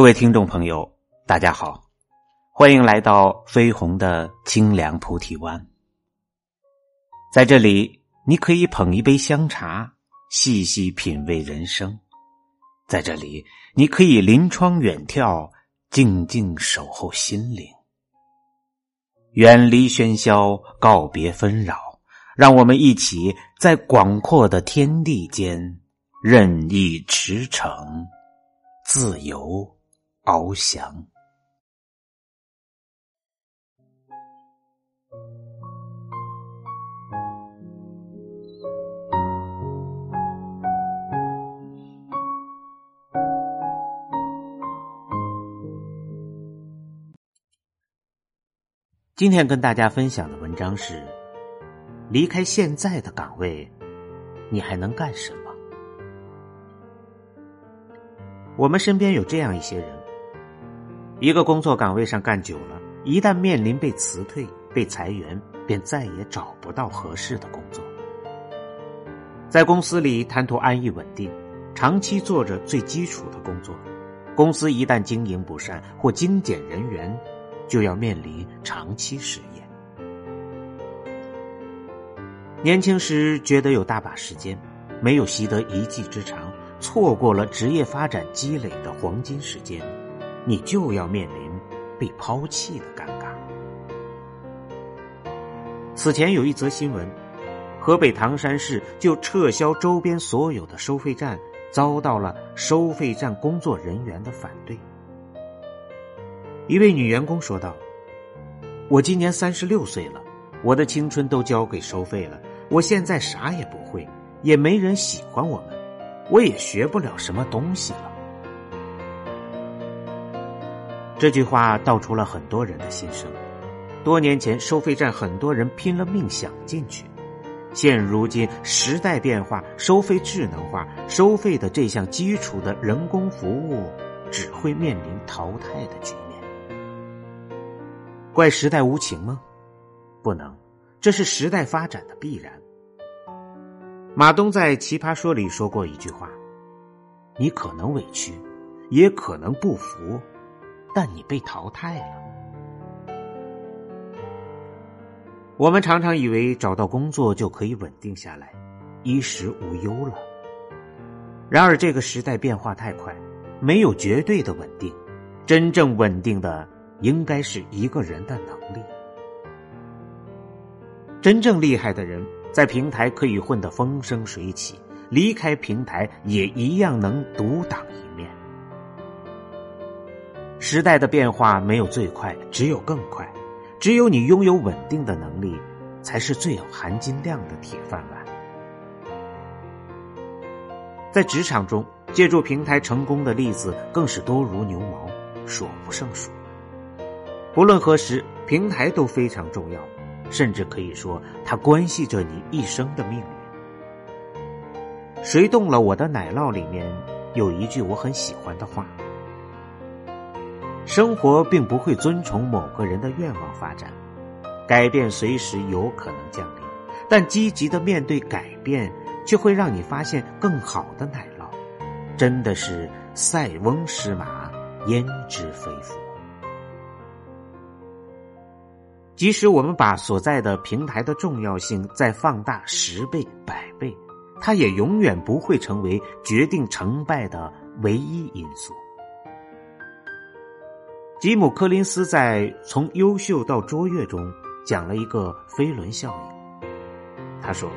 各位听众朋友，大家好，欢迎来到飞鸿的清凉菩提湾。在这里，你可以捧一杯香茶，细细品味人生；在这里，你可以临窗远眺，静静守候心灵。远离喧嚣，告别纷扰，让我们一起在广阔的天地间任意驰骋，自由。翱翔。今天跟大家分享的文章是：离开现在的岗位，你还能干什么？我们身边有这样一些人。一个工作岗位上干久了，一旦面临被辞退、被裁员，便再也找不到合适的工作。在公司里贪图安逸稳定，长期做着最基础的工作，公司一旦经营不善或精简人员，就要面临长期失业。年轻时觉得有大把时间，没有习得一技之长，错过了职业发展积累的黄金时间。你就要面临被抛弃的尴尬。此前有一则新闻，河北唐山市就撤销周边所有的收费站，遭到了收费站工作人员的反对。一位女员工说道：“我今年三十六岁了，我的青春都交给收费了，我现在啥也不会，也没人喜欢我们，我也学不了什么东西了。”这句话道出了很多人的心声。多年前，收费站很多人拼了命想进去，现如今时代变化，收费智能化，收费的这项基础的人工服务只会面临淘汰的局面。怪时代无情吗？不能，这是时代发展的必然。马东在《奇葩说》里说过一句话：“你可能委屈，也可能不服。”但你被淘汰了。我们常常以为找到工作就可以稳定下来，衣食无忧了。然而，这个时代变化太快，没有绝对的稳定。真正稳定的，应该是一个人的能力。真正厉害的人，在平台可以混得风生水起，离开平台也一样能独当一面。时代的变化没有最快，只有更快。只有你拥有稳定的能力，才是最有含金量的铁饭碗。在职场中，借助平台成功的例子更是多如牛毛，数不胜数。不论何时，平台都非常重要，甚至可以说，它关系着你一生的命运。谁动了我的奶酪？里面有一句我很喜欢的话。生活并不会遵从某个人的愿望发展，改变随时有可能降临，但积极的面对改变，却会让你发现更好的奶酪。真的是塞翁失马，焉知非福。即使我们把所在的平台的重要性再放大十倍、百倍，它也永远不会成为决定成败的唯一因素。吉姆·柯林斯在《从优秀到卓越》中讲了一个飞轮效应。他说：“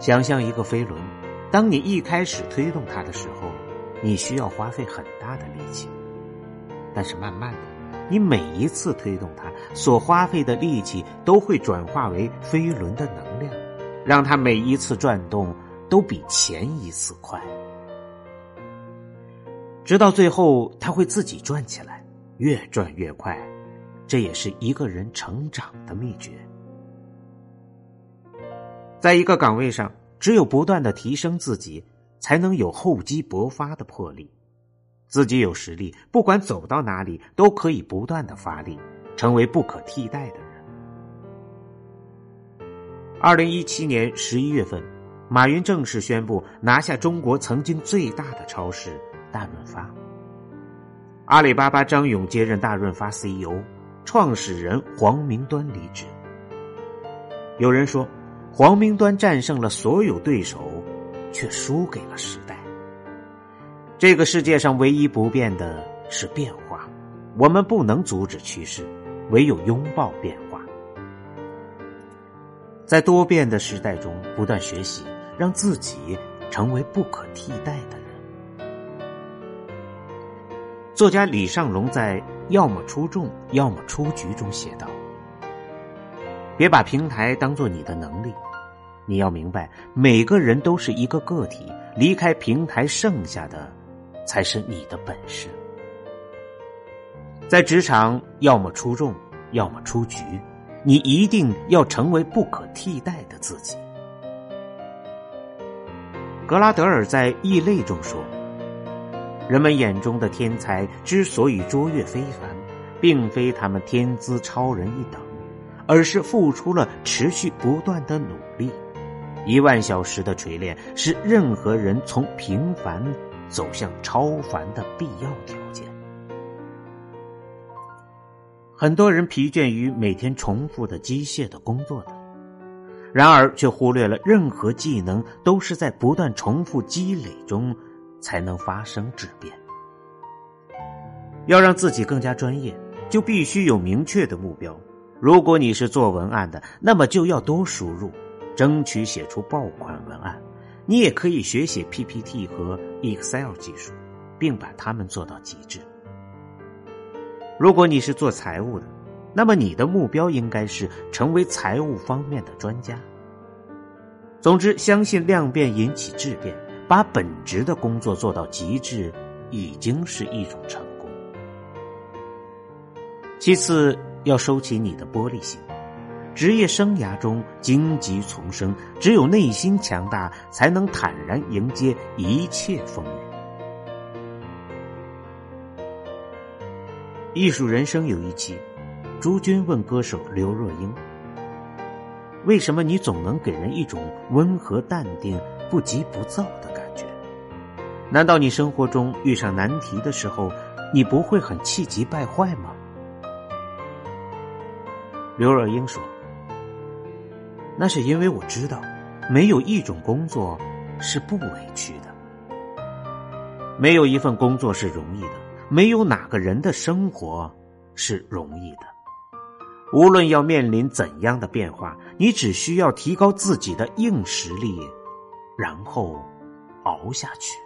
想象一个飞轮，当你一开始推动它的时候，你需要花费很大的力气。但是慢慢的，你每一次推动它所花费的力气都会转化为飞轮的能量，让它每一次转动都比前一次快。”直到最后，他会自己转起来，越转越快。这也是一个人成长的秘诀。在一个岗位上，只有不断的提升自己，才能有厚积薄发的魄力。自己有实力，不管走到哪里，都可以不断的发力，成为不可替代的人。二零一七年十一月份，马云正式宣布拿下中国曾经最大的超市。大润发，阿里巴巴张勇接任大润发 CEO，创始人黄明端离职。有人说，黄明端战胜了所有对手，却输给了时代。这个世界上唯一不变的是变化，我们不能阻止趋势，唯有拥抱变化。在多变的时代中不断学习，让自己成为不可替代的作家李尚龙在《要么出众，要么出局》中写道：“别把平台当做你的能力，你要明白，每个人都是一个个体，离开平台，剩下的才是你的本事。在职场，要么出众，要么出局，你一定要成为不可替代的自己。”格拉德尔在《异类》中说。人们眼中的天才之所以卓越非凡，并非他们天资超人一等，而是付出了持续不断的努力。一万小时的锤炼是任何人从平凡走向超凡的必要条件。很多人疲倦于每天重复的机械的工作的，然而却忽略了任何技能都是在不断重复积累中。才能发生质变。要让自己更加专业，就必须有明确的目标。如果你是做文案的，那么就要多输入，争取写出爆款文案。你也可以学写 PPT 和 Excel 技术，并把它们做到极致。如果你是做财务的，那么你的目标应该是成为财务方面的专家。总之，相信量变引起质变。把本职的工作做到极致，已经是一种成功。其次，要收起你的玻璃心。职业生涯中荆棘丛生，只有内心强大，才能坦然迎接一切风雨。艺术人生有一期，朱军问歌手刘若英：“为什么你总能给人一种温和淡定、不急不躁的？”难道你生活中遇上难题的时候，你不会很气急败坏吗？刘若英说：“那是因为我知道，没有一种工作是不委屈的，没有一份工作是容易的，没有哪个人的生活是容易的。无论要面临怎样的变化，你只需要提高自己的硬实力，然后熬下去。”